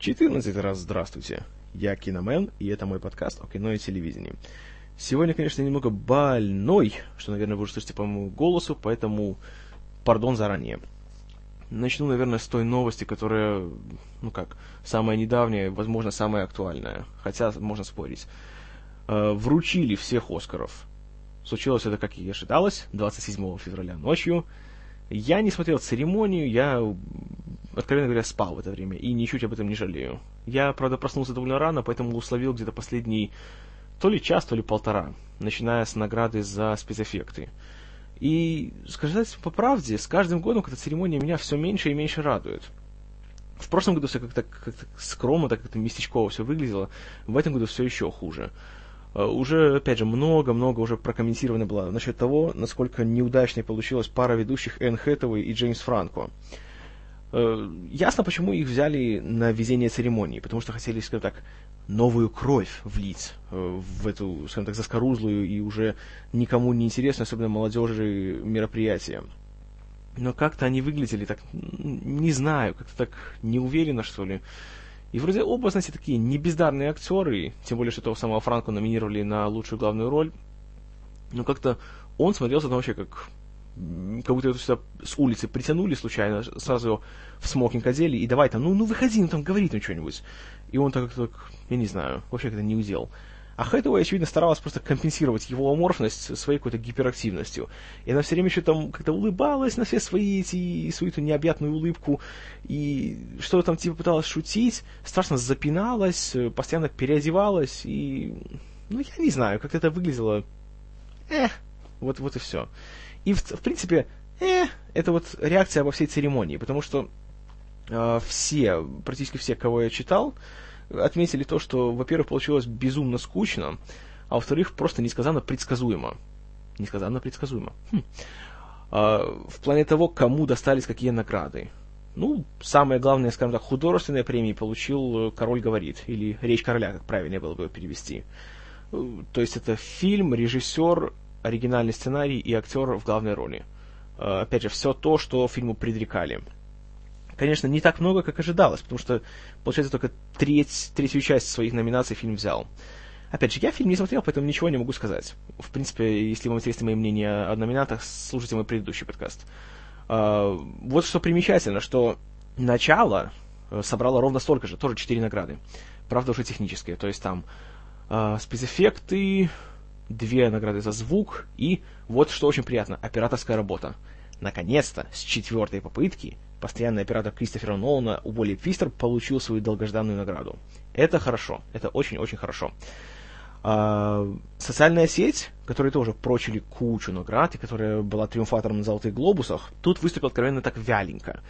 14 раз здравствуйте. Я Киномен, и это мой подкаст о кино и телевидении. Сегодня, конечно, немного больной, что, наверное, вы уже слышите по моему голосу, поэтому пардон заранее. Начну, наверное, с той новости, которая, ну как, самая недавняя, возможно, самая актуальная. Хотя, можно спорить. Э, вручили всех Оскаров. Случилось это, как и ожидалось, 27 февраля ночью. Я не смотрел церемонию, я откровенно говоря, спал в это время, и ничуть об этом не жалею. Я, правда, проснулся довольно рано, поэтому условил где-то последний то ли час, то ли полтора, начиная с награды за спецэффекты. И, сказать по правде, с каждым годом эта церемония меня все меньше и меньше радует. В прошлом году все как-то как скромно, так как-то местечково все выглядело, в этом году все еще хуже. Uh, уже, опять же, много-много уже прокомментировано было насчет того, насколько неудачной получилась пара ведущих Энн Хэтэуэй и Джеймс Франко. Э, ясно, почему их взяли на везение церемонии, потому что хотели, скажем так, новую кровь влить э, в эту, скажем так, заскорузлую и уже никому не интересную, особенно молодежи, мероприятие. Но как-то они выглядели так, не знаю, как-то так неуверенно, что ли. И вроде оба, знаете, такие небездарные актеры, тем более, что того самого Франко номинировали на лучшую главную роль. Но как-то он смотрелся там вообще как как будто его сюда с улицы притянули случайно, сразу его в смокинг одели, и давай там, ну, ну выходи, ну там говори там что-нибудь. И он так, так, я не знаю, вообще как-то не удел. А Хэтэуэй, очевидно, старалась просто компенсировать его аморфность своей какой-то гиперактивностью. И она все время еще там как-то улыбалась на все свои эти, свою эту необъятную улыбку, и что-то там типа пыталась шутить, страшно запиналась, постоянно переодевалась, и... Ну, я не знаю, как это выглядело. Эх, вот, вот и все. И, в, в принципе, э, это вот реакция во всей церемонии, потому что э, все, практически все, кого я читал, отметили то, что, во-первых, получилось безумно скучно, а во-вторых, просто несказанно предсказуемо. Несказанно предсказуемо. Хм. А, в плане того, кому достались какие награды. Ну, самое главное, скажем так, художественные премии получил э, «Король говорит», или «Речь короля», как правильнее было бы перевести. Э, то есть это фильм, режиссер, оригинальный сценарий и актер в главной роли. Э, опять же, все то, что фильму предрекали. Конечно, не так много, как ожидалось, потому что, получается, только треть, третью часть своих номинаций фильм взял. Опять же, я фильм не смотрел, поэтому ничего не могу сказать. В принципе, если вам интересно мои мнения о номинатах, слушайте мой предыдущий подкаст. Э, вот что примечательно, что начало э, собрало ровно столько же, тоже четыре награды. Правда, уже технические. То есть там спецэффекты, две награды за звук и, вот что очень приятно, операторская работа. Наконец-то, с четвертой попытки, постоянный оператор Кристофера Нолана Уолли Фистер получил свою долгожданную награду. Это хорошо, это очень-очень хорошо. А, социальная сеть, которая тоже прочили кучу наград, и которая была триумфатором на Золотых Глобусах, тут выступил откровенно так вяленько.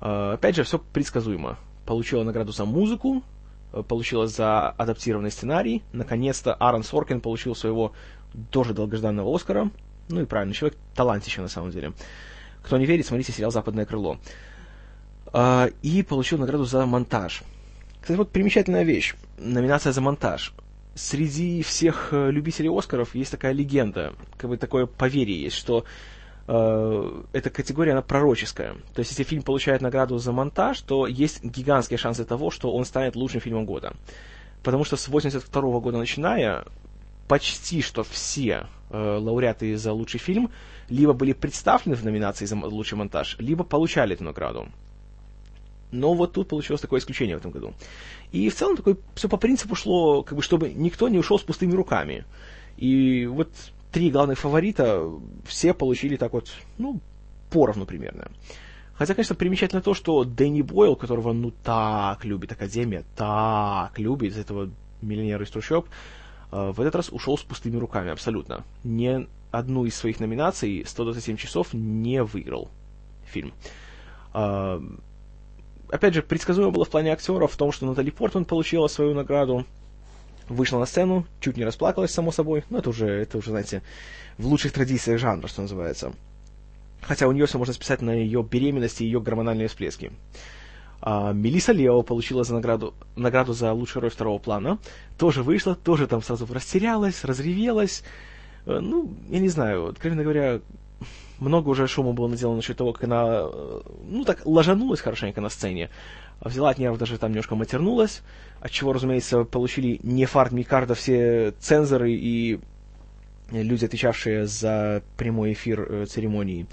А, опять же, все предсказуемо. Получила награду за музыку, получилось за адаптированный сценарий. Наконец-то Аарон Соркин получил своего тоже долгожданного Оскара. Ну и правильно, человек талантище на самом деле. Кто не верит, смотрите сериал «Западное крыло». А, и получил награду за монтаж. Кстати, вот примечательная вещь. Номинация за монтаж. Среди всех э, любителей Оскаров есть такая легенда, как бы такое поверье есть, что э, эта категория, она пророческая. То есть, если фильм получает награду за монтаж, то есть гигантские шансы того, что он станет лучшим фильмом года. Потому что с 82 года начиная, почти что все э, лауреаты за лучший фильм либо были представлены в номинации за лучший монтаж, либо получали эту награду. Но вот тут получилось такое исключение в этом году. И в целом такое все по принципу шло, как бы, чтобы никто не ушел с пустыми руками. И вот три главных фаворита все получили так вот, ну, поровну примерно. Хотя, конечно, примечательно то, что Дэнни Бойл, которого, ну, так любит Академия, так любит этого миллионера из трущоб, э, в этот раз ушел с пустыми руками абсолютно. Ни одну из своих номинаций 127 часов не выиграл фильм. Э, опять же, предсказуемо было в плане актеров в том, что Натали Портман получила свою награду, вышла на сцену, чуть не расплакалась, само собой. Но это уже, это уже, знаете, в лучших традициях жанра, что называется. Хотя у нее все можно списать на ее беременность и ее гормональные всплески. А, Мелиса Лео получила за награду, награду за лучшую роль второго плана. Тоже вышла, тоже там сразу растерялась, разревелась. Э, ну, я не знаю, откровенно говоря, много уже шума было наделано насчет того, как она, э, ну так, ложанулась хорошенько на сцене. Взяла от нервов, даже там немножко матернулась, от чего, разумеется, получили не фарт Микарда все цензоры и люди, отвечавшие за прямой эфир э, церемонии.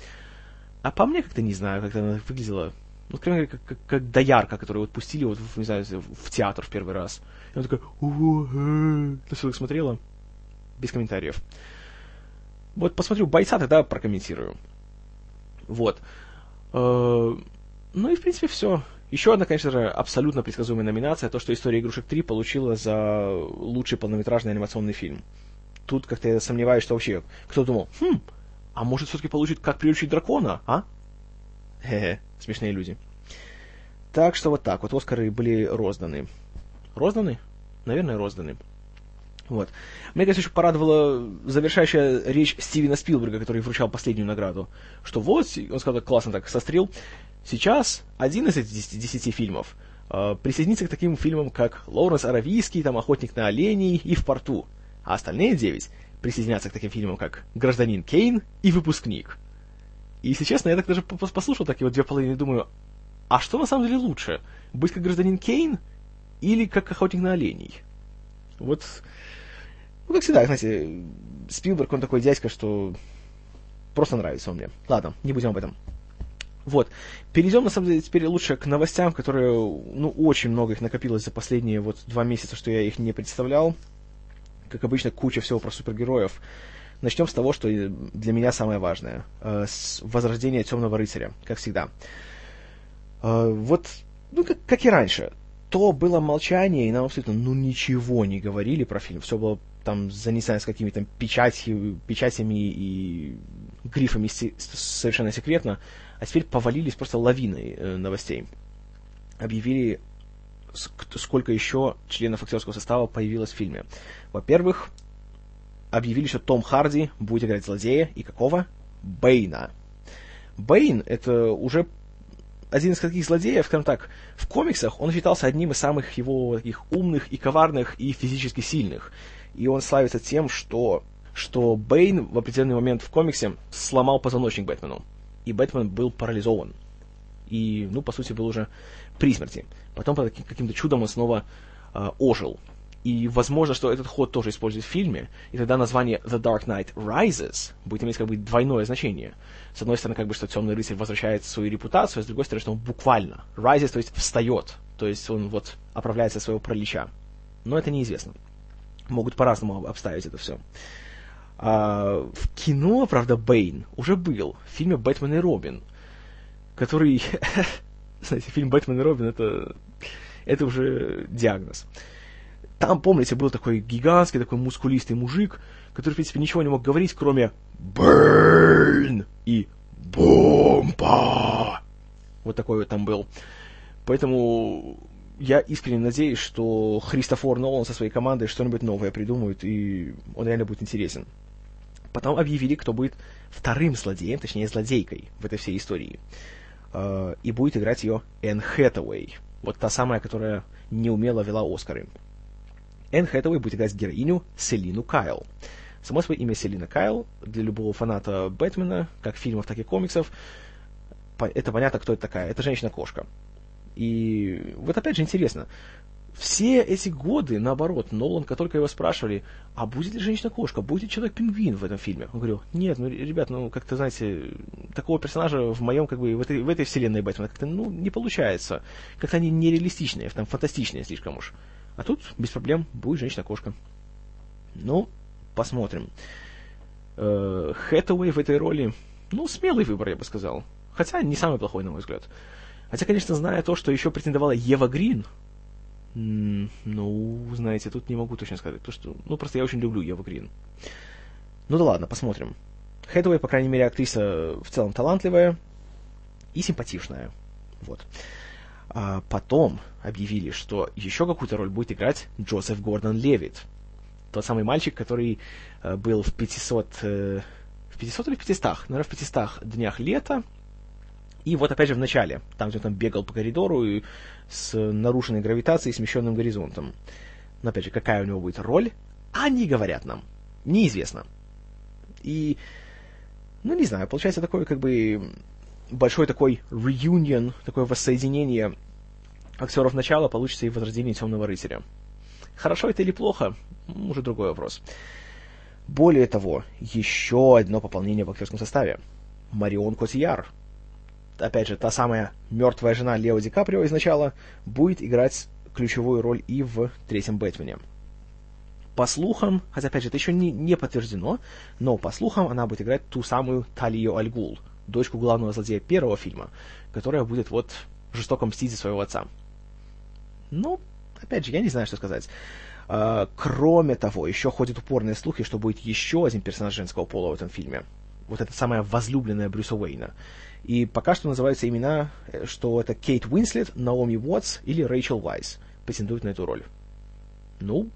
А по мне как-то не знаю, как она выглядела. Ну, говоря, как, как, как доярка, которую вот пустили вот, не знаю, в театр в первый раз. И она такая, о Ты все смотрела? Без комментариев. Вот посмотрю бойца, тогда прокомментирую. Вот. Ну и, в принципе, все. Еще одна, конечно же, абсолютно предсказуемая номинация, то, что «История игрушек 3» получила за лучший полнометражный анимационный фильм. Тут как-то я сомневаюсь, что вообще кто думал, хм, а может все-таки получит «Как приручить дракона», а? Хе-хе, смешные люди. Так что вот так вот, Оскары были розданы. Розданы? Наверное, розданы. Вот. Меня, конечно, еще порадовала завершающая речь Стивена Спилберга, который вручал последнюю награду. Что вот, он сказал классно так сострил, сейчас один из этих десяти фильмов э, присоединится к таким фильмам, как «Лоуренс Аравийский», там «Охотник на оленей» и «В порту», а остальные девять присоединятся к таким фильмам, как «Гражданин Кейн» и «Выпускник». И, если честно, я так даже послушал такие вот две половины и думаю, а что на самом деле лучше? Быть как гражданин Кейн или как охотник на оленей? Вот, ну, как всегда, знаете, Спилберг, он такой дядька, что просто нравится он мне. Ладно, не будем об этом. Вот. Перейдем, на самом деле, теперь лучше к новостям, которые, ну, очень много их накопилось за последние вот два месяца, что я их не представлял. Как обычно, куча всего про супергероев. Начнем с того, что для меня самое важное. Э, с возрождения Темного рыцаря, как всегда. Э, вот, ну, как, как и раньше. То было молчание, и нам абсолютно, ну, ничего не говорили про фильм. Все было там занесено с какими-то печати, печатями и грифами совершенно секретно а теперь повалились просто лавиной э, новостей. Объявили, сколько еще членов актерского состава появилось в фильме. Во-первых, объявили, что Том Харди будет играть злодея, и какого? Бэйна. Бэйн — это уже один из таких злодеев, скажем так, в комиксах он считался одним из самых его таких умных и коварных и физически сильных. И он славится тем, что, что Бэйн в определенный момент в комиксе сломал позвоночник Бэтмену и Бэтмен был парализован. И, ну, по сути, был уже при смерти. Потом по каким-то чудом он снова э, ожил. И возможно, что этот ход тоже используют в фильме, и тогда название The Dark Knight Rises будет иметь как бы двойное значение. С одной стороны, как бы, что Темный рыцарь возвращает свою репутацию, а с другой стороны, что он буквально rises, то есть встает, то есть он вот оправляется своего пролича. Но это неизвестно. Могут по-разному обставить это все. А, в кино, правда, Бэйн уже был в фильме «Бэтмен и Робин», который... Знаете, фильм «Бэтмен и Робин» — это, это уже диагноз. Там, помните, был такой гигантский, такой мускулистый мужик, который, в принципе, ничего не мог говорить, кроме «Бэйн» и «Бомба». Вот такой вот там был. Поэтому я искренне надеюсь, что Христофор Нолан со своей командой что-нибудь новое придумает, и он реально будет интересен. Потом объявили, кто будет вторым злодеем, точнее злодейкой в этой всей истории. Uh, и будет играть ее Энн Хэтэуэй. Вот та самая, которая неумело вела Оскары. Энн Хэтэуэй будет играть героиню Селину Кайл. Само собой, имя Селина Кайл для любого фаната Бэтмена, как фильмов, так и комиксов, это понятно, кто это такая. Это женщина-кошка. И вот опять же интересно, все эти годы, наоборот, Нолан, как только его спрашивали, а будет ли женщина-кошка, будет ли человек-пингвин в этом фильме? Он говорил, нет, ну, ребят, ну, как-то, знаете, такого персонажа в моем, как бы, в этой, в этой вселенной Бэтмена как-то, ну, не получается. Как-то они нереалистичные, там, фантастичные слишком уж. А тут, без проблем, будет женщина-кошка. Ну, посмотрим. Э, Хэтэуэй в этой роли, ну, смелый выбор, я бы сказал. Хотя не самый плохой, на мой взгляд. Хотя, конечно, зная то, что еще претендовала Ева Грин ну, знаете, тут не могу точно сказать, потому что, ну, просто я очень люблю Еву Грин. Ну да ладно, посмотрим. Хэдуэй, по крайней мере, актриса в целом талантливая и симпатичная. Вот. А потом объявили, что еще какую-то роль будет играть Джозеф Гордон Левит. Тот самый мальчик, который э, был в 500... Э, в 500 или в 500? Наверное, в 500 днях лета и вот опять же в начале, там, где он там бегал по коридору и с нарушенной гравитацией и смещенным горизонтом. Но опять же, какая у него будет роль, они говорят нам. Неизвестно. И, Ну, не знаю, получается такой, как бы, большой такой reunion, такое воссоединение актеров начала получится и в «Возрождении Темного рыцаря». Хорошо это или плохо, уже другой вопрос. Более того, еще одно пополнение в актерском составе. Марион Котияр, опять же, та самая мертвая жена Лео Ди Каприо из начала, будет играть ключевую роль и в третьем Бэтмене. По слухам, хотя, опять же, это еще не, не подтверждено, но по слухам она будет играть ту самую Талию Альгул, дочку главного злодея первого фильма, которая будет вот жестоко мстить за своего отца. Ну, опять же, я не знаю, что сказать. Uh, кроме того, еще ходят упорные слухи, что будет еще один персонаж женского пола в этом фильме. Вот эта самая возлюбленная Брюса Уэйна. И пока что называются имена, э, что это Кейт Уинслет, Наоми Уотс или Рэйчел Вайс претендуют на эту роль. Ну,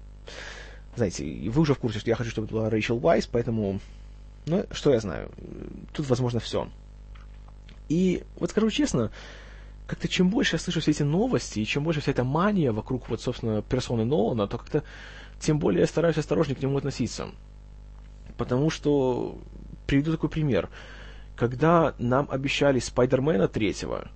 знаете, вы уже в курсе, что я хочу, чтобы это была Рэйчел Вайс, поэтому, ну, что я знаю, тут возможно все. И вот скажу честно, как-то чем больше я слышу все эти новости, и чем больше вся эта мания вокруг, вот, собственно, персоны Нолана, то как-то тем более я стараюсь осторожнее к нему относиться. Потому что, приведу такой пример. Когда нам обещали Спайдермена третьего,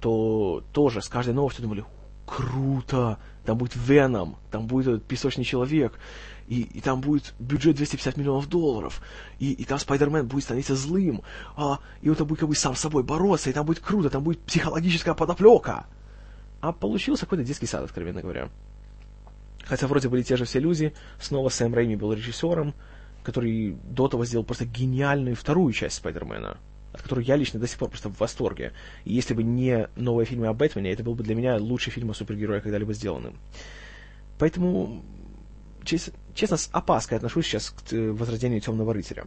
то тоже с каждой новостью думали, круто, там будет Веном, там будет этот песочный человек, и, и там будет бюджет 250 миллионов долларов, и, и там Спайдермен будет становиться злым, а, и он там будет как бы сам с собой бороться, и там будет круто, там будет психологическая подоплека. А получился какой-то детский сад, откровенно говоря. Хотя вроде были те же все люди, снова Сэм Рэйми был режиссером, который до того сделал просто гениальную вторую часть Спайдермена, от которой я лично до сих пор просто в восторге. И если бы не новые фильмы о Бэтмене, это был бы для меня лучший фильм о супергерое когда-либо сделанным. Поэтому честно, с опаской отношусь сейчас к э, возрождению Темного рыцаря.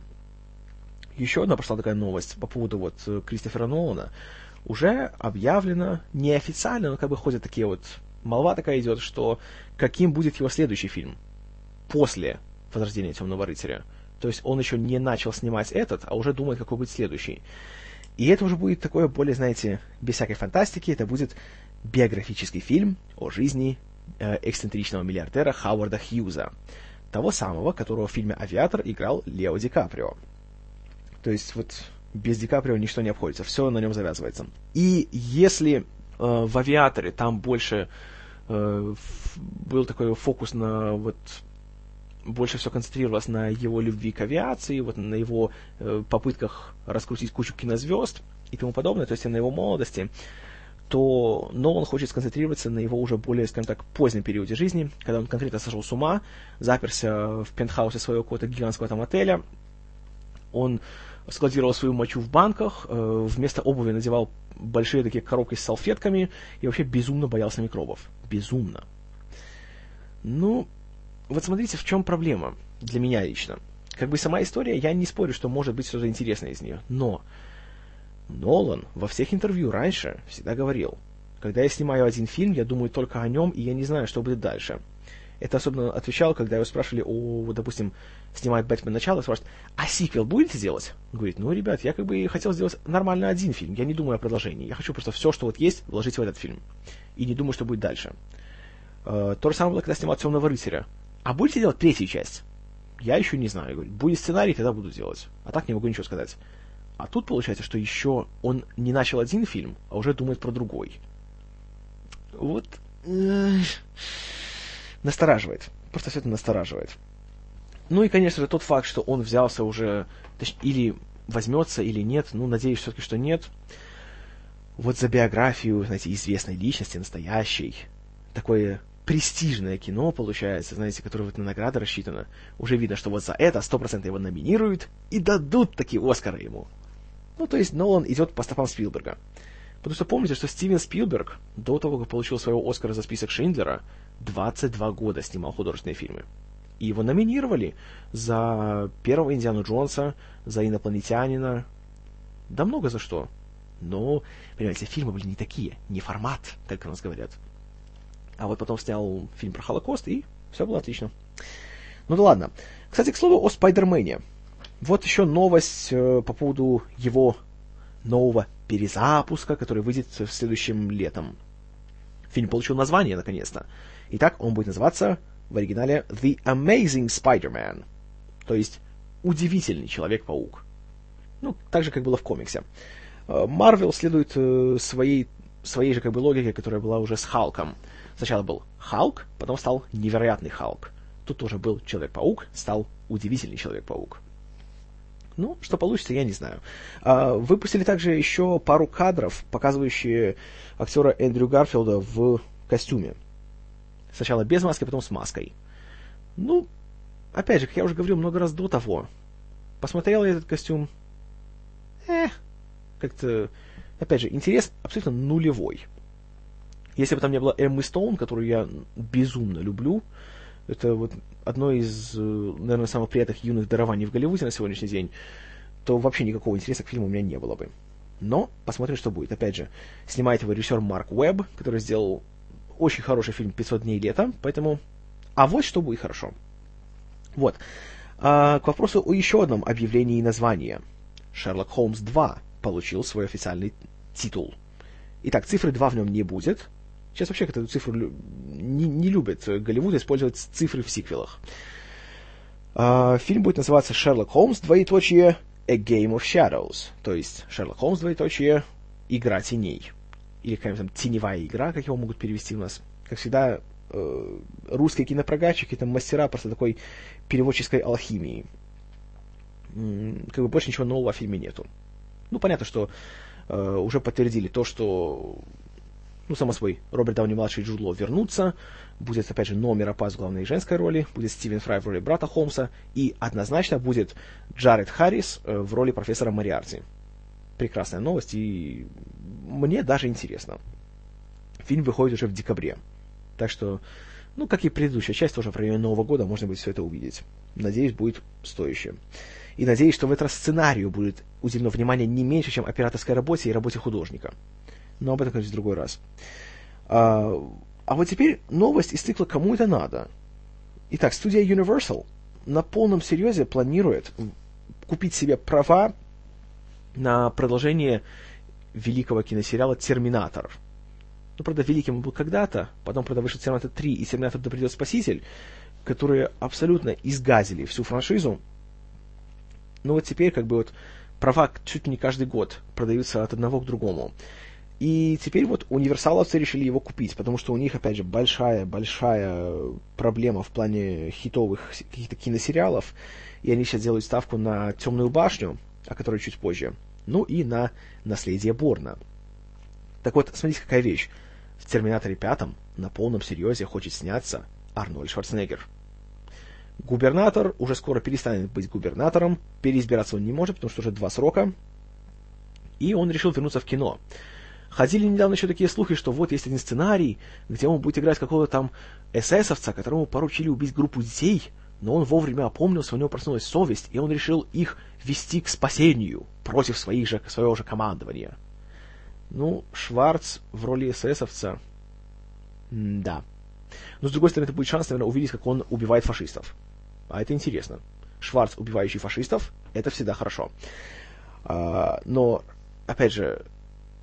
Еще одна прошла такая новость по поводу вот э, Кристофера Нолана. Уже объявлено, неофициально, но как бы ходят такие вот, молва такая идет, что каким будет его следующий фильм после возрождения Темного рыцаря. То есть он еще не начал снимать этот, а уже думает, какой будет следующий. И это уже будет такое более, знаете, без всякой фантастики, это будет биографический фильм о жизни Э, эксцентричного миллиардера Хауарда Хьюза, того самого, которого в фильме «Авиатор» играл Лео Ди Каприо. То есть вот без Ди Каприо ничто не обходится, все на нем завязывается. И если э, в «Авиаторе» там больше э, был такой фокус на вот больше все концентрировалось на его любви к авиации, вот на его э, попытках раскрутить кучу кинозвезд и тому подобное, то есть на его молодости, то Нолан хочет сконцентрироваться на его уже более, скажем так, позднем периоде жизни, когда он конкретно сошел с ума, заперся в пентхаусе своего какого-то гигантского там отеля, он складировал свою мочу в банках, э, вместо обуви надевал большие такие коробки с салфетками и вообще безумно боялся микробов. Безумно. Ну, вот смотрите, в чем проблема для меня лично. Как бы сама история, я не спорю, что может быть что-то интересное из нее, но Нолан во всех интервью раньше всегда говорил, когда я снимаю один фильм, я думаю только о нем, и я не знаю, что будет дальше. Это особенно отвечал, когда его спрашивали, о, допустим, снимает Бэтмен начало, спрашивают, а сиквел будете делать? Он говорит, ну, ребят, я как бы хотел сделать нормально один фильм, я не думаю о продолжении, я хочу просто все, что вот есть, вложить в этот фильм. И не думаю, что будет дальше. Uh, то же самое было, когда снимал Темного рыцаря. А будете делать третью часть? Я еще не знаю. Я говорю, будет сценарий, тогда буду делать. А так не могу ничего сказать. А тут получается, что еще он не начал один фильм, а уже думает про другой. Вот настораживает. Просто все это настораживает. Ну и, конечно же, тот факт, что он взялся уже, точ, или возьмется, или нет, ну, надеюсь все-таки, что нет. Вот за биографию, знаете, известной личности, настоящей, такое престижное кино получается, знаете, которое вот на награды рассчитано. Уже видно, что вот за это 100% его номинируют и дадут такие Оскары ему. Ну, то есть Нолан идет по стопам Спилберга. Потому что помните, что Стивен Спилберг до того, как получил своего Оскара за список Шиндлера, 22 года снимал художественные фильмы. И его номинировали за первого Индиану Джонса, за инопланетянина, да много за что. Но, понимаете, фильмы были не такие, не формат, как у нас говорят. А вот потом снял фильм про Холокост, и все было отлично. Ну да ладно. Кстати, к слову о Спайдермене. Вот еще новость э, по поводу его нового перезапуска, который выйдет в следующем летом. Фильм получил название, наконец-то. Итак, он будет называться в оригинале The Amazing Spider-Man, то есть Удивительный Человек-паук. Ну, так же, как было в комиксе. Марвел следует своей, своей же как бы логике, которая была уже с Халком. Сначала был Халк, потом стал невероятный Халк. Тут тоже был Человек-паук, стал удивительный Человек-паук. Ну, что получится, я не знаю. А, выпустили также еще пару кадров, показывающие актера Эндрю Гарфилда в костюме. Сначала без маски, потом с маской. Ну, опять же, как я уже говорил много раз до того, посмотрел я этот костюм, э, как-то, опять же, интерес абсолютно нулевой. Если бы там не было Эммы Стоун, которую я безумно люблю, это вот одно из, э, наверное, самых приятных юных дарований в Голливуде на сегодняшний день, то вообще никакого интереса к фильму у меня не было бы. Но посмотрим, что будет. Опять же, снимает его режиссер Марк Уэбб, который сделал очень хороший фильм «500 дней лета», поэтому... А вот что будет хорошо. Вот. А, к вопросу о еще одном объявлении названия. «Шерлок Холмс 2» получил свой официальный титул. Итак, цифры 2 в нем не будет, Сейчас вообще эту цифру не, не любят Голливуд использовать цифры в сиквелах. А, фильм будет называться «Шерлок Холмс, двоеточие, A Game of Shadows», то есть «Шерлок Холмс, двоеточие, игра теней». Или какая-нибудь там теневая игра, как его могут перевести у нас. Как всегда, э, русские кинопрокатчики, там мастера просто такой переводческой алхимии. Как бы больше ничего нового в фильме нету. Ну, понятно, что э, уже подтвердили то, что ну, само собой, Роберт Дауни-младший и Джуд вернутся, будет, опять же, номер опас в главной женской роли, будет Стивен Фрай в роли брата Холмса, и однозначно будет Джаред Харрис э, в роли профессора Мариарти. Прекрасная новость, и мне даже интересно. Фильм выходит уже в декабре. Так что, ну, как и предыдущая часть, тоже в районе Нового года можно будет все это увидеть. Надеюсь, будет стоящее. И надеюсь, что в этот раз сценарию будет уделено внимание не меньше, чем операторской работе и работе художника но об этом, конечно, в другой раз. А, а вот теперь новость из цикла «Кому это надо?». Итак, студия Universal на полном серьезе планирует купить себе права на продолжение великого киносериала «Терминатор». Ну, правда, великим он был когда-то, потом, правда, вышел «Терминатор 3» и «Терминатор да придет спаситель», которые абсолютно изгазили всю франшизу. Но вот теперь, как бы вот, права чуть не каждый год продаются от одного к другому. И теперь вот универсаловцы решили его купить, потому что у них, опять же, большая-большая проблема в плане хитовых каких-то киносериалов, и они сейчас делают ставку на «Темную башню», о которой чуть позже, ну и на «Наследие Борна». Так вот, смотрите, какая вещь. В «Терминаторе пятом» на полном серьезе хочет сняться Арнольд Шварценеггер. Губернатор уже скоро перестанет быть губернатором, переизбираться он не может, потому что уже два срока, и он решил вернуться в кино. Ходили недавно еще такие слухи, что вот есть один сценарий, где он будет играть какого-то там эсэсовца, которому поручили убить группу детей, но он вовремя опомнился, у него проснулась совесть, и он решил их вести к спасению против своих же, своего же командования. Ну, Шварц в роли эсэсовца... да. Но, с другой стороны, это будет шанс, наверное, увидеть, как он убивает фашистов. А это интересно. Шварц, убивающий фашистов, это всегда хорошо. А, но, опять же,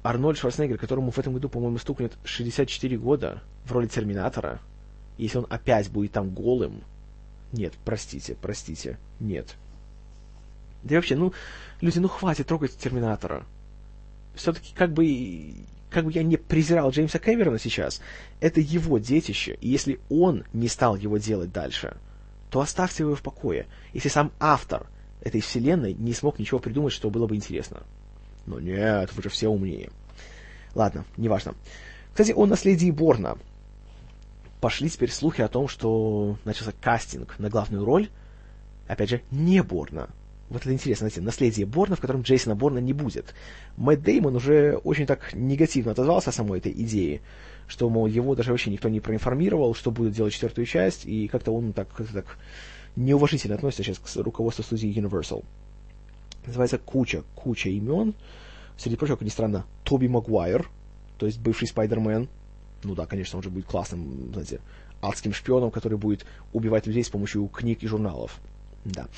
Арнольд Шварценеггер, которому в этом году, по-моему, стукнет 64 года в роли Терминатора, если он опять будет там голым, нет, простите, простите, нет. Да и вообще, ну, люди, ну хватит трогать Терминатора. Все-таки как бы, как бы я не презирал Джеймса Кэмерона сейчас, это его детище, и если он не стал его делать дальше, то оставьте его в покое, если сам автор этой вселенной не смог ничего придумать, что было бы интересно. Но нет, вы же все умнее. Ладно, неважно. Кстати, о наследии Борна. Пошли теперь слухи о том, что начался кастинг на главную роль, опять же, не Борна. Вот это интересно, знаете, наследие Борна, в котором Джейсона Борна не будет. Мэтт Деймон уже очень так негативно отозвался о самой этой идее, что, мол, его даже вообще никто не проинформировал, что будет делать четвертую часть, и как-то он так, как так неуважительно относится сейчас к руководству студии Universal. Называется куча, куча имен. Среди прочего, как ни странно, Тоби Магуайр, то есть бывший Спайдермен. Ну да, конечно, он же будет классным, знаете, адским шпионом, который будет убивать людей с помощью книг и журналов. Да.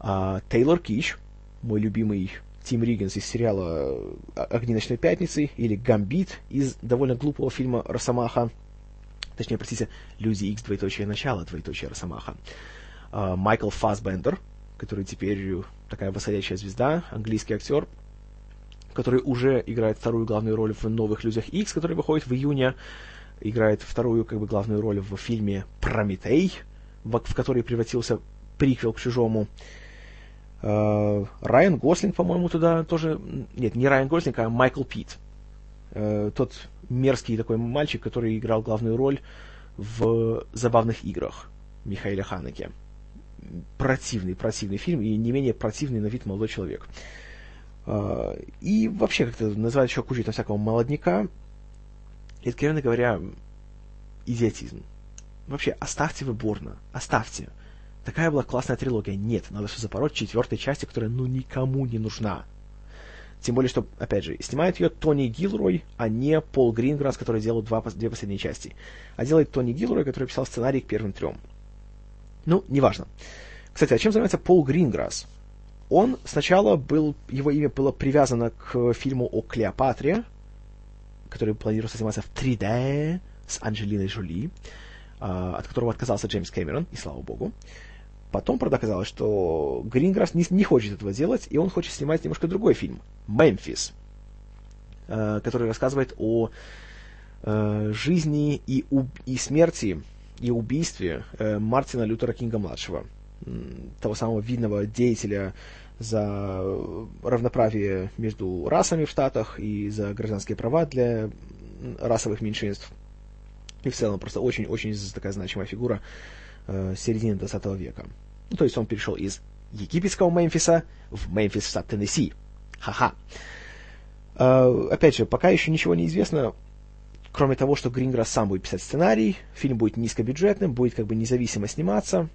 А, Тейлор Кич, мой любимый Тим Риггинс из сериала «Огни ночной пятницы» или «Гамбит» из довольно глупого фильма «Росомаха». Точнее, простите, «Люди Икс. Двоеточие начало. Двоеточие Росомаха». А, Майкл Фасбендер, который теперь такая восходящая звезда, английский актер, который уже играет вторую главную роль в «Новых Людях X», который выходит в июне, играет вторую как бы главную роль в фильме «Прометей», в, в который превратился приквел к «Чужому». Uh, Райан Гослинг, по-моему, туда тоже... Нет, не Райан Гослинг, а Майкл Пит. Uh, тот мерзкий такой мальчик, который играл главную роль в «Забавных играх» Михаила Ханеке. Противный, противный фильм, и не менее противный на вид молодой человек. Uh, и вообще как-то называют еще кучу там всякого молодняка. И, откровенно говоря, идиотизм. Вообще, оставьте вы Борна, оставьте. Такая была классная трилогия. Нет, надо все запороть четвертой части, которая ну никому не нужна. Тем более, что, опять же, снимает ее Тони Гилрой, а не Пол Гринграсс, который делал два, две последние части. А делает Тони Гилрой, который писал сценарий к первым трем. Ну, неважно. Кстати, а чем занимается Пол Гринграсс? Он сначала был, его имя было привязано к фильму о Клеопатре, который планировался сниматься в 3D с Анджелиной Жули, от которого отказался Джеймс Кэмерон, и слава богу. Потом, правда, оказалось, что Гринграсс не, не хочет этого делать, и он хочет снимать немножко другой фильм, «Мемфис», э, который рассказывает о э, жизни и, и смерти и убийстве э, Мартина Лютера Кинга-младшего, того самого видного деятеля за равноправие между расами в Штатах и за гражданские права для расовых меньшинств. И в целом просто очень-очень такая значимая фигура э, середины 20 века. Ну, то есть он перешел из египетского Мемфиса в Мемфис, штат Теннесси. Ха-ха. Э, опять же, пока еще ничего не известно, кроме того, что Гринграсс сам будет писать сценарий, фильм будет низкобюджетным, будет как бы независимо сниматься,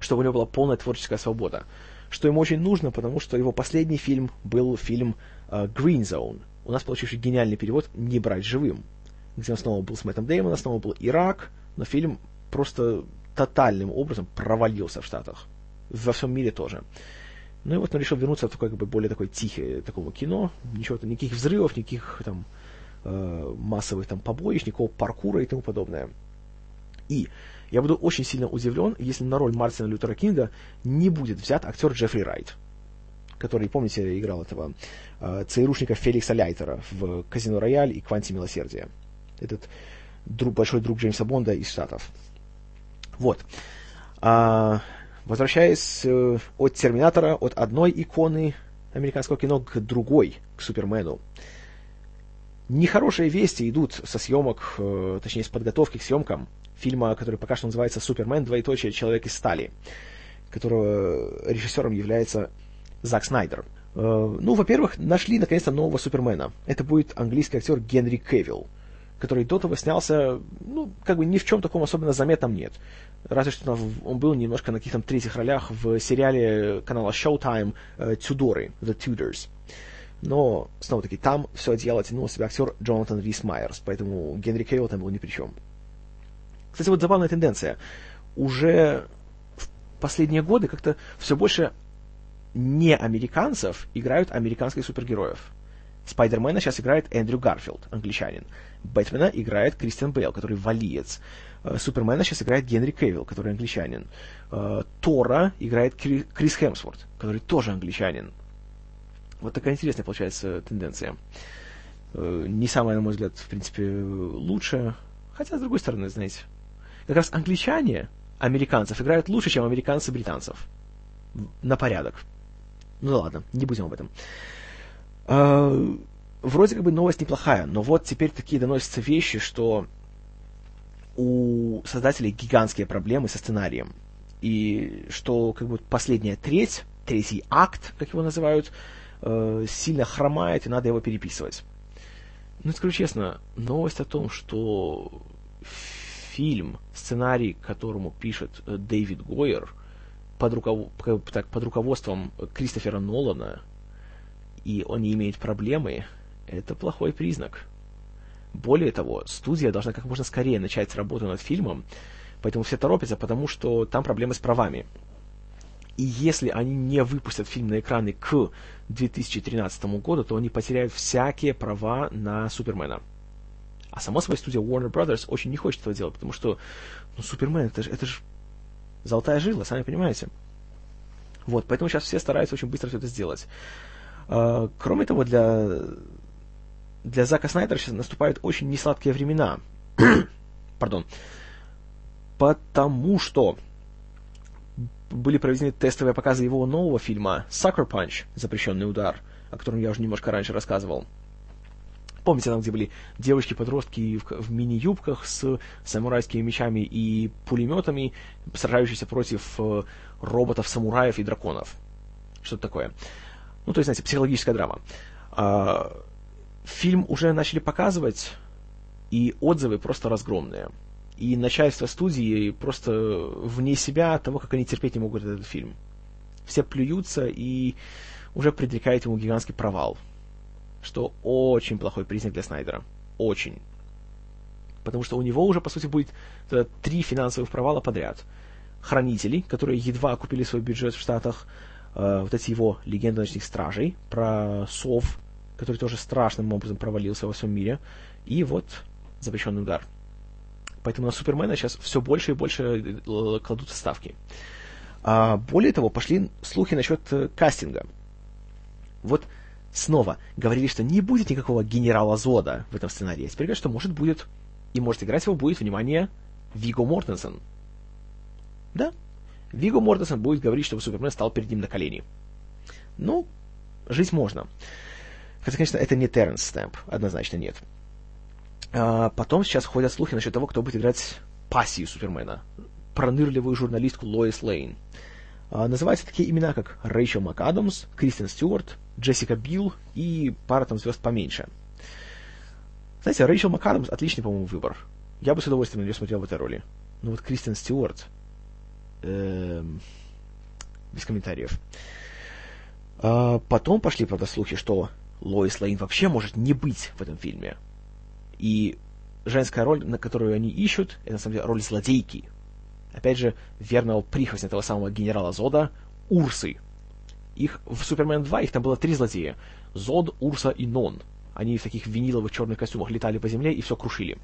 чтобы у него была полная творческая свобода. Что ему очень нужно, потому что его последний фильм был фильм э, Green Zone. У нас получивший гениальный перевод «Не брать живым», где он снова был с Мэттом Деймоном, снова был Ирак, но фильм просто тотальным образом провалился в Штатах. Во всем мире тоже. Ну и вот он решил вернуться в такое, как бы, более такое тихое такого кино. Ничего, никаких взрывов, никаких там э, массовых там побоищ, никакого паркура и тому подобное. И я буду очень сильно удивлен, если на роль Мартина Лютера Кинга не будет взят актер Джеффри Райт, который, помните, играл этого э, ЦРУшника Феликса Ляйтера в «Казино Рояль» и «Кванте милосердия». Этот друг, большой друг Джеймса Бонда из Штатов. Вот. А, возвращаясь э, от Терминатора, от одной иконы американского кино к другой, к Супермену. Нехорошие вести идут со съемок, э, точнее, с подготовки к съемкам фильма, который пока что называется «Супермен. Двоеточие. Человек из стали», которого режиссером является Зак Снайдер. Э, ну, во-первых, нашли наконец-то нового Супермена. Это будет английский актер Генри Кевилл который до того снялся, ну, как бы ни в чем таком особенно заметном нет. Разве что он был немножко на каких-то третьих ролях в сериале канала Showtime «Тюдоры», The Tudors. Но, снова-таки, там все дело тянул себя актер Джонатан Рис Майерс, поэтому Генри Кевилл там был ни при чем. Кстати, вот забавная тенденция. Уже в последние годы как-то все больше не американцев играют американских супергероев. Спайдермена сейчас играет Эндрю Гарфилд, англичанин. Бэтмена играет Кристиан Бейл, который валиец. Э, Супермена сейчас играет Генри Кевилл, который англичанин. Э, Тора играет Крис Хемсворт, который тоже англичанин. Вот такая интересная получается тенденция. Э, не самая, на мой взгляд, в принципе, лучшая. Хотя, с другой стороны, знаете, как раз англичане американцев играют лучше, чем американцы британцев. На порядок. Ну ладно, не будем об этом. Э, вроде как бы новость неплохая, но вот теперь такие доносятся вещи, что у создателей гигантские проблемы со сценарием. И что как бы последняя треть, третий акт, как его называют, э, сильно хромает, и надо его переписывать. Ну, скажу честно, новость о том, что фильм, сценарий, которому пишет э, Дэвид Гойер, под, руков... так, под руководством Кристофера Нолана, и он не имеет проблемы, это плохой признак. Более того, студия должна как можно скорее начать работу над фильмом, поэтому все торопятся, потому что там проблемы с правами. И если они не выпустят фильм на экраны к 2013 году, то они потеряют всякие права на Супермена. А само собой студия Warner Brothers очень не хочет этого делать, потому что ну, Супермен это же, это же золотая жила, сами понимаете. Вот, поэтому сейчас все стараются очень быстро все это сделать. А, кроме того, для, для Зака Снайдера сейчас наступают очень несладкие времена. Пардон. Потому что были проведены тестовые показы его нового фильма «Sucker Punch. Запрещенный удар», о котором я уже немножко раньше рассказывал. Помните, там, где были девочки-подростки в, в мини-юбках с самурайскими мечами и пулеметами, сражающиеся против э, роботов-самураев и драконов. Что-то такое. Ну, то есть, знаете, психологическая драма. А, фильм уже начали показывать, и отзывы просто разгромные. И начальство студии просто вне себя от того, как они терпеть не могут этот фильм. Все плюются и уже предрекают ему гигантский провал что очень плохой признак для Снайдера. Очень. Потому что у него уже, по сути, будет э, три финансовых провала подряд. Хранители, которые едва купили свой бюджет в Штатах, э, вот эти его легенды ночных стражей, про сов, который тоже страшным образом провалился во всем мире, и вот запрещенный удар. Поэтому на Супермена сейчас все больше и больше э, кладут ставки. А более того, пошли слухи насчет э, кастинга. Вот снова говорили, что не будет никакого генерала Зода в этом сценарии. А теперь говорят, что может будет, и может играть его будет, внимание, Виго Мортенсен. Да, Виго Мортенсен будет говорить, чтобы Супермен стал перед ним на колени. Ну, жить можно. Хотя, конечно, это не Терренс Стэмп, однозначно нет. А потом сейчас ходят слухи насчет того, кто будет играть пассию Супермена. Пронырливую журналистку Лоис Лейн. А, называются такие имена, как Рэйчел МакАдамс, Кристен Стюарт, Джессика Билл и пара там звезд поменьше. Знаете, Рэйчел МакАдамс отличный, по-моему, выбор. Я бы с удовольствием на нее смотрел в этой роли. Но вот Кристен Стюарт... Эм, без комментариев. А потом пошли, правда, слухи, что Лоис Лейн вообще может не быть в этом фильме. И женская роль, на которую они ищут, это на самом деле роль злодейки. Опять же, верного прихвостня этого самого генерала Зода, Урсы, их в Супермен 2 их там было три злодея. Зод, Урса и Нон. Они в таких виниловых черных костюмах летали по земле и все крушили.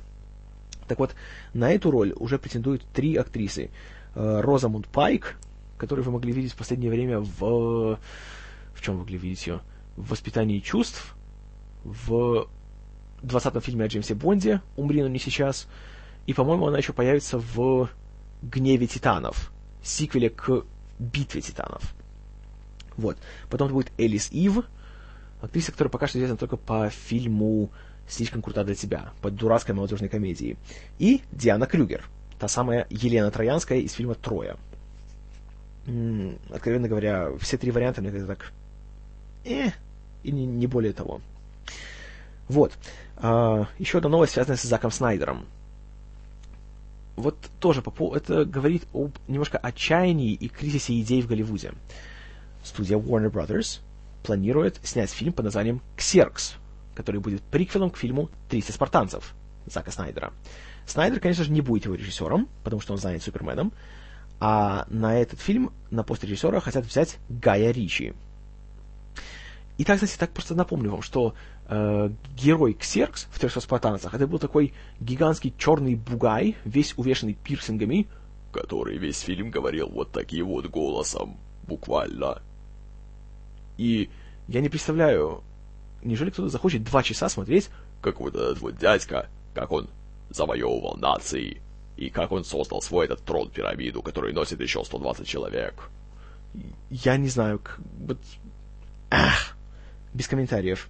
Так вот, на эту роль уже претендуют три актрисы. Э, Розамунд Пайк, которую вы могли видеть в последнее время в... В чем вы могли видеть ее? В «Воспитании чувств», в 20-м фильме о Джеймсе Бонде «Умри, но не сейчас», и, по-моему, она еще появится в «Гневе титанов», сиквеле к «Битве титанов». Вот. Потом будет Элис Ив, актриса, которая пока что известна только по фильму «Слишком крута для тебя», по дурацкой молодежной комедии. И Диана Крюгер, та самая Елена Троянская из фильма «Троя». Откровенно говоря, все три варианта мне как-то так... Э, и не, не более того. Вот. А, еще одна новость, связанная с Заком Снайдером. Вот тоже по поводу... Это говорит об немножко отчаянии и кризисе идей в Голливуде студия Warner Brothers планирует снять фильм под названием «Ксеркс», который будет приквелом к фильму «300 спартанцев» Зака Снайдера. Снайдер, конечно же, не будет его режиссером, потому что он занят Суперменом, а на этот фильм, на пост режиссера, хотят взять Гая Ричи. И так, кстати, так просто напомню вам, что э, герой Ксеркс в «300 спартанцах» это был такой гигантский черный бугай, весь увешанный пирсингами, который весь фильм говорил вот таким вот голосом, буквально. И я не представляю, неужели кто-то захочет два часа смотреть, как вот этот вот дядька, как он завоевывал нации, и как он создал свой этот трон-пирамиду, который носит еще 120 человек. Я не знаю, как... Ах, без комментариев.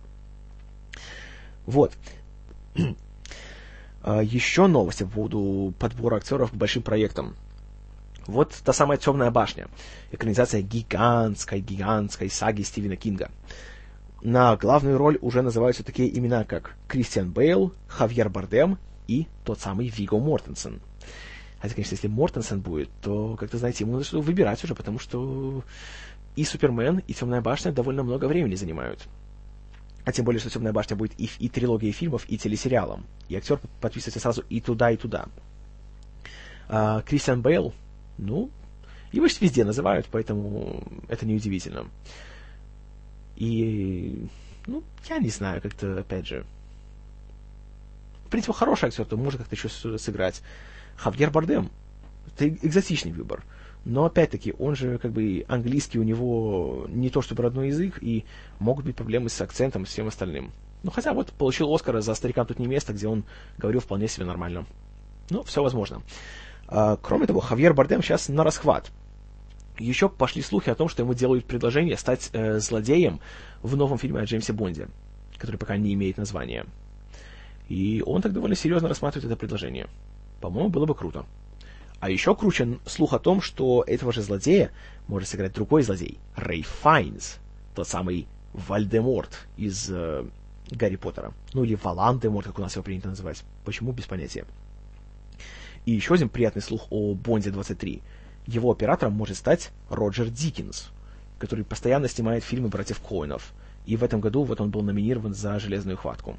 Вот. А, еще новости по поводу подбора актеров к большим проектам. Вот та самая «Темная башня», экранизация гигантской, гигантской саги Стивена Кинга. На главную роль уже называются такие имена, как Кристиан Бейл, Хавьер Бардем и тот самый Виго Мортенсен. Хотя, конечно, если Мортенсен будет, то, как-то, знаете, ему надо что выбирать уже, потому что и Супермен, и Темная башня довольно много времени занимают. А тем более, что Темная башня будет и, и трилогией фильмов, и телесериалом. И актер подписывается сразу и туда, и туда. А, Кристиан Бейл ну, его же везде называют, поэтому это неудивительно. И, ну, я не знаю, как-то, опять же... В принципе, хороший актер, то может как-то еще сыграть. Хавьер Бардем. Это экзотичный выбор. Но опять-таки, он же как бы английский у него не то чтобы родной язык, и могут быть проблемы с акцентом и всем остальным. Ну хотя вот получил Оскара за «Старикам тут не место», где он говорил вполне себе нормально. Ну, все возможно. А, кроме того, Хавьер Бардем сейчас на расхват. Еще пошли слухи о том, что ему делают предложение стать э, злодеем в новом фильме о Джеймсе Бонде, который пока не имеет названия. И он так довольно серьезно рассматривает это предложение. По-моему, было бы круто. А еще круче слух о том, что этого же злодея может сыграть другой злодей, Рэй Файнс, тот самый Вальдеморт из э, Гарри Поттера. Ну или Валан-де-Морт, как у нас его принято называть. Почему, без понятия. И еще один приятный слух о Бонде 23. Его оператором может стать Роджер Диккенс, который постоянно снимает фильмы братьев Коинов. И в этом году вот он был номинирован за «Железную хватку».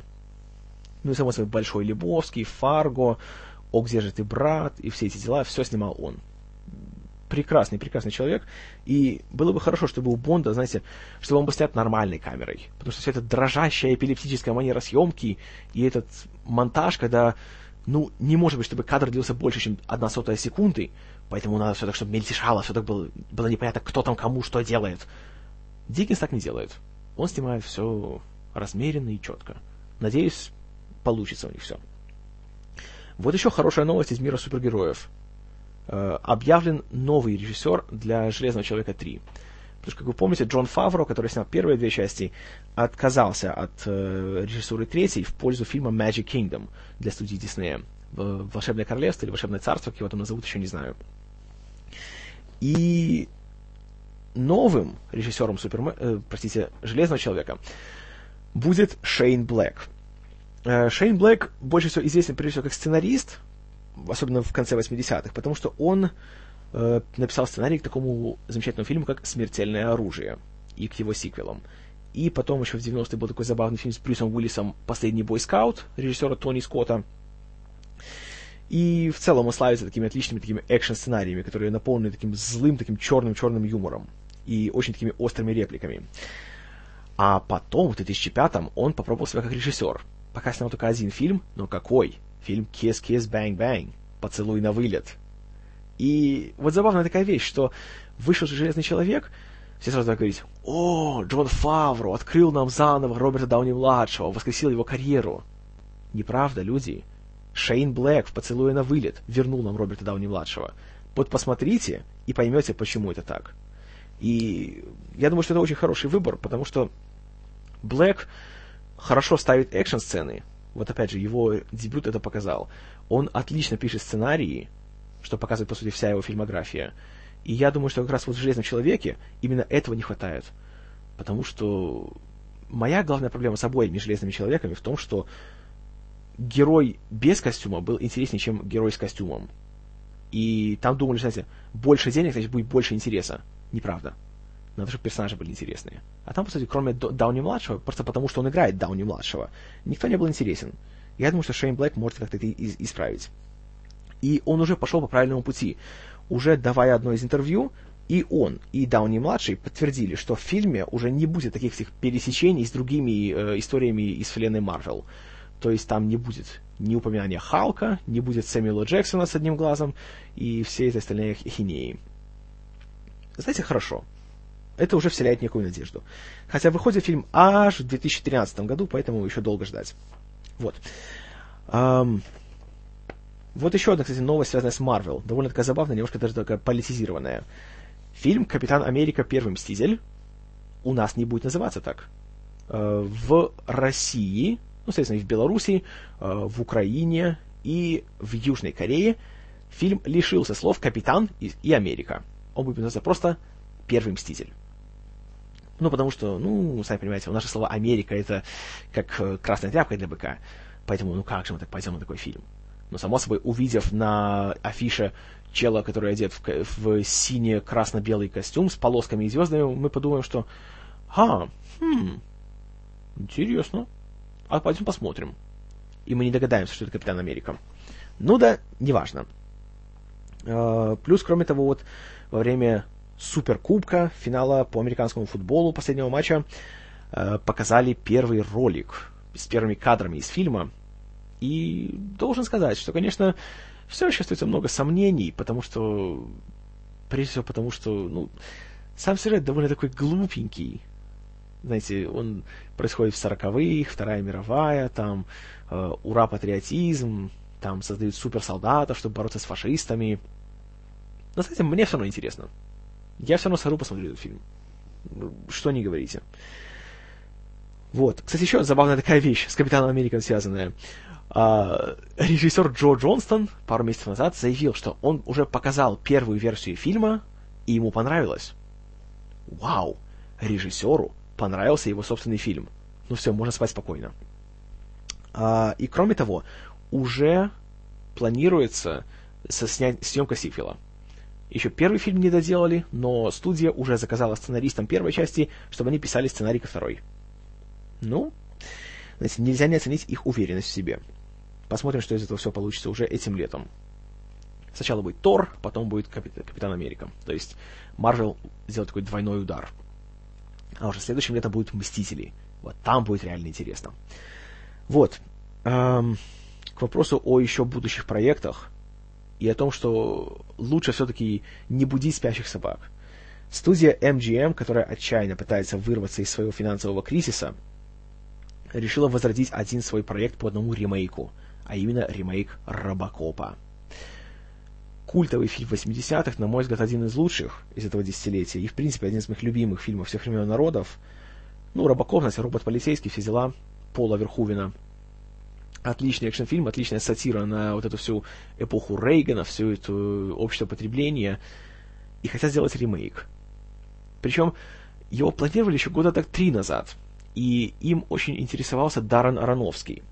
Ну и, само собой, Большой Лебовский, Фарго, О, где же ты, брат, и все эти дела, все снимал он. Прекрасный, прекрасный человек. И было бы хорошо, чтобы у Бонда, знаете, чтобы он был снят нормальной камерой. Потому что вся эта дрожащая эпилептическая манера съемки и этот монтаж, когда ну, не может быть, чтобы кадр длился больше, чем одна сотая секунды, поэтому надо все так, чтобы мельтешало, все так было, было непонятно, кто там кому что делает. Диккенс так не делает. Он снимает все размеренно и четко. Надеюсь, получится у них все. Вот еще хорошая новость из мира супергероев. Э, объявлен новый режиссер для «Железного человека 3». Потому что, как вы помните, Джон Фавро, который снял первые две части, отказался от э, режиссуры третьей в пользу фильма Magic Kingdom для студии Диснея. «Волшебное королевство» или «Волшебное царство», как его там назовут, еще не знаю. И новым режиссером Супермен, э, простите, Железного человека будет Шейн Блэк. Э, Шейн Блэк больше всего известен, прежде всего, как сценарист, особенно в конце 80-х, потому что он э, написал сценарий к такому замечательному фильму, как «Смертельное оружие» и к его сиквелам. И потом еще в 90-е был такой забавный фильм с Брюсом Уиллисом «Последний бойскаут» режиссера Тони Скотта. И в целом он славится такими отличными такими экшн-сценариями, которые наполнены таким злым, таким черным-черным юмором и очень такими острыми репликами. А потом, в 2005-м, он попробовал себя как режиссер. Пока снял только один фильм, но какой? Фильм «Kiss, Kiss, Bang, Bang» «Поцелуй на вылет». И вот забавная такая вещь, что вышел же Железный Человек, все сразу так говорить, о, Джон Фавро открыл нам заново Роберта Дауни-младшего, воскресил его карьеру. Неправда, люди. Шейн Блэк в «Поцелуе на вылет» вернул нам Роберта Дауни-младшего. Вот посмотрите и поймете, почему это так. И я думаю, что это очень хороший выбор, потому что Блэк хорошо ставит экшн-сцены. Вот опять же, его дебют это показал. Он отлично пишет сценарии, что показывает, по сути, вся его фильмография. И я думаю, что как раз вот в «Железном человеке» именно этого не хватает. Потому что моя главная проблема с обоими «Железными человеками» в том, что герой без костюма был интереснее, чем герой с костюмом. И там думали, знаете, больше денег, значит, будет больше интереса. Неправда. Чтобы персонажи были интересные. А там, по сути, кроме Дауни-младшего, просто потому, что он играет Дауни-младшего, никто не был интересен. Я думаю, что Шейн Блэк может как-то это исправить. И он уже пошел по правильному пути. Уже давая одно из интервью, и он, и Дауни-младший подтвердили, что в фильме уже не будет таких всех пересечений с другими э, историями из вселенной Марвел. То есть там не будет ни упоминания Халка, не будет Сэмюэла Джексона с одним глазом и все эти остальные хинеи. Знаете, хорошо. Это уже вселяет некую надежду. Хотя выходит фильм аж в 2013 году, поэтому еще долго ждать. Вот. Um, вот еще одна, кстати, новость, связанная с Марвел. Довольно такая забавная, немножко даже такая политизированная. Фильм «Капитан Америка. Первый Мститель» у нас не будет называться так. Э, в России, ну, соответственно, и в Беларуси, э, в Украине и в Южной Корее фильм лишился слов «Капитан» и «Америка». Он будет называться просто «Первый Мститель». Ну, потому что, ну, сами понимаете, у нас же слово «Америка» — это как э, красная тряпка для быка. Поэтому, ну как же мы так пойдем на такой фильм? Но, само собой, увидев на афише чела, который одет в, в сине-красно-белый костюм с полосками и звездами, мы подумаем, что «А, хм, интересно. А пойдем посмотрим». И мы не догадаемся, что это Капитан Америка. Ну да, неважно. Uh, плюс, кроме того, вот во время Суперкубка, финала по американскому футболу последнего матча, uh, показали первый ролик с первыми кадрами из фильма, и должен сказать, что, конечно, все еще остается много сомнений, потому что прежде всего потому, что, ну, сам сюжет довольно такой глупенький. Знаете, он происходит в сороковых, Вторая мировая, там, э, ура, патриотизм, там создают суперсолдатов, чтобы бороться с фашистами. Но, знаете, мне все равно интересно. Я все равно схожу посмотрю этот фильм. Что не говорите. Вот. Кстати, еще забавная такая вещь с Капитаном Америкой связанная. А, режиссер Джо Джонстон пару месяцев назад заявил, что он уже показал первую версию фильма, и ему понравилось. Вау! Режиссеру понравился его собственный фильм. Ну все, можно спать спокойно. А, и кроме того, уже планируется снять, съемка сиквела. Еще первый фильм не доделали, но студия уже заказала сценаристам первой части, чтобы они писали сценарий ко второй. Ну, знаете, нельзя не оценить их уверенность в себе. Посмотрим, что из этого все получится уже этим летом. Сначала будет Тор, потом будет Капитан Америка. То есть Марвел сделает такой двойной удар. А уже следующим летом будут Мстители. Вот там будет реально интересно. Вот. Эм, к вопросу о еще будущих проектах и о том, что лучше все-таки не будить спящих собак. Студия MGM, которая отчаянно пытается вырваться из своего финансового кризиса, решила возродить один свой проект по одному ремейку, а именно ремейк Робокопа. Культовый фильм 80-х, на мой взгляд, один из лучших из этого десятилетия, и, в принципе, один из моих любимых фильмов всех времен народов. Ну, Робокоп, знаете, робот-полицейский, все дела, Пола Верхувина – отличный экшн-фильм, отличная сатира на вот эту всю эпоху Рейгана, всю эту общество потребления, и хотят сделать ремейк. Причем его планировали еще года так три назад, и им очень интересовался Даррен Аронофский,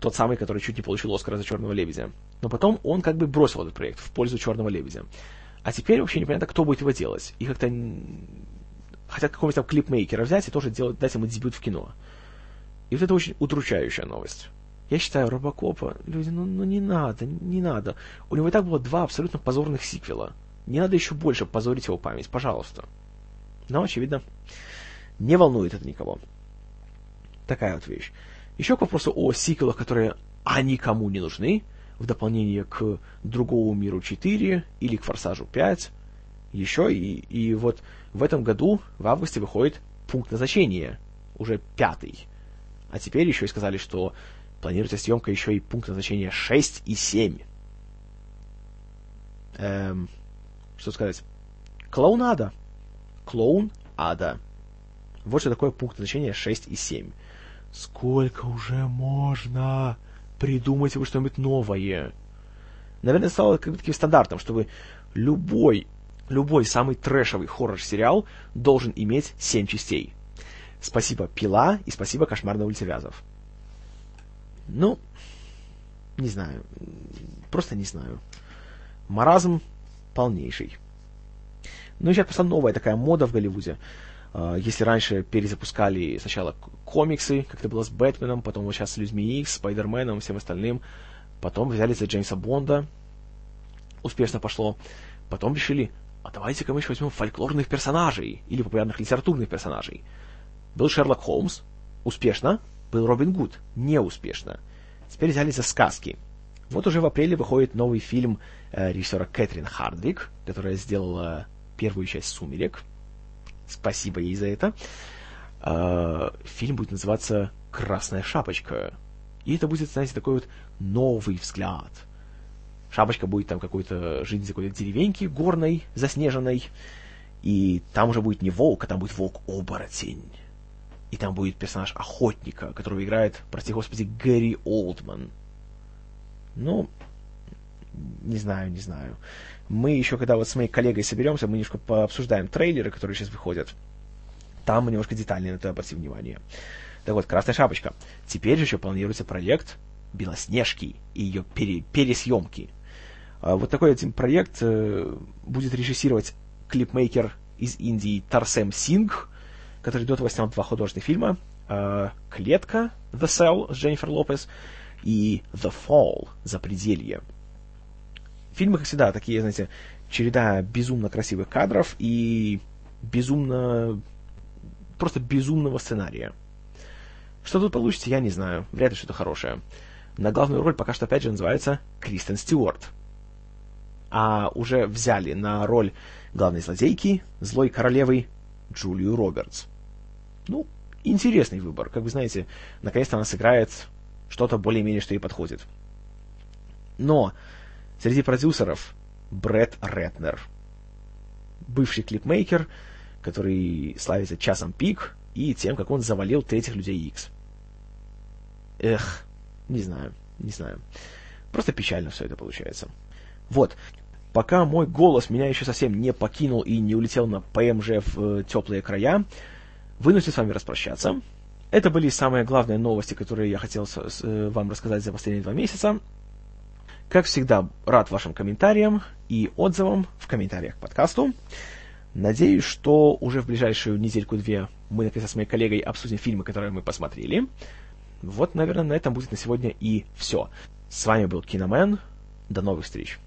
тот самый, который чуть не получил Оскара за «Черного лебедя». Но потом он как бы бросил этот проект в пользу «Черного лебедя». А теперь вообще непонятно, кто будет его делать. И как-то хотят какого-нибудь там клипмейкера взять и тоже делать, дать ему дебют в кино. И вот это очень удручающая новость. Я считаю Робокопа, люди, ну, ну не надо, не надо. У него и так было два абсолютно позорных сиквела. Не надо еще больше позорить его память, пожалуйста. Но, очевидно, не волнует это никого. Такая вот вещь. Еще к вопросу о сиквелах, которые а никому не нужны, в дополнение к Другому миру 4 или к Форсажу 5. Еще и, и вот в этом году, в августе, выходит пункт назначения, уже пятый. А теперь еще и сказали, что Планируется съемка еще и пункт назначения 6 и 7. Эм, что сказать? Клоунада. Клоун ада. Вот что такое пункт назначения 6 и 7. Сколько уже можно? Придумайте вы что-нибудь новое. Наверное, стало как таким стандартом, чтобы любой, любой самый трэшевый хоррор-сериал должен иметь 7 частей. Спасибо Пила и спасибо Кошмар на улице Вязов. Ну, не знаю. Просто не знаю. Маразм полнейший. Ну и сейчас просто новая такая мода в Голливуде. А, если раньше перезапускали сначала комиксы, как это было с Бэтменом, потом вот сейчас с Людьми Икс, Спайдерменом, всем остальным, потом взяли за Джеймса Бонда, успешно пошло, потом решили, а давайте-ка мы еще возьмем фольклорных персонажей или популярных литературных персонажей. Был Шерлок Холмс, успешно, был Робин Гуд, неуспешно. Теперь взялись за сказки. Вот уже в апреле выходит новый фильм э, режиссера Кэтрин Хардвик, которая сделала первую часть «Сумерек». Спасибо ей за это. Э, фильм будет называться «Красная шапочка». И это будет, знаете, такой вот новый взгляд. Шапочка будет там какой-то жить какой-то деревеньке горной, заснеженной. И там уже будет не волк, а там будет волк-оборотень и там будет персонаж охотника, которого играет, прости господи, Гэри Олдман. Ну, не знаю, не знаю. Мы еще, когда вот с моей коллегой соберемся, мы немножко пообсуждаем трейлеры, которые сейчас выходят. Там мы немножко детальнее на это обратим внимание. Так вот, «Красная шапочка». Теперь же еще планируется проект «Белоснежки» и ее пере пересъемки. А вот такой один проект э, будет режиссировать клипмейкер из Индии Тарсем Сингх, который до этого снял два художественных фильма. Э, «Клетка» The Cell с Дженнифер Лопес и The Fall «Запределье». Фильмы, как всегда, такие, знаете, череда безумно красивых кадров и безумно... просто безумного сценария. Что тут получится, я не знаю. Вряд ли что-то хорошее. На главную роль пока что, опять же, называется Кристен Стюарт. а уже взяли на роль главной злодейки, злой королевы Джулию Робертс. Ну, интересный выбор. Как вы знаете, наконец-то она сыграет что-то более-менее, что ей подходит. Но среди продюсеров Брэд Ретнер, бывший клипмейкер, который славится часом пик и тем, как он завалил третьих людей X. Эх, не знаю, не знаю. Просто печально все это получается. Вот. Пока мой голос меня еще совсем не покинул и не улетел на ПМЖ в э, теплые края, вынужден с вами распрощаться. Это были самые главные новости, которые я хотел э, вам рассказать за последние два месяца. Как всегда, рад вашим комментариям и отзывам в комментариях к подкасту. Надеюсь, что уже в ближайшую недельку-две мы, наконец, с моей коллегой обсудим фильмы, которые мы посмотрели. Вот, наверное, на этом будет на сегодня и все. С вами был Киномен. До новых встреч.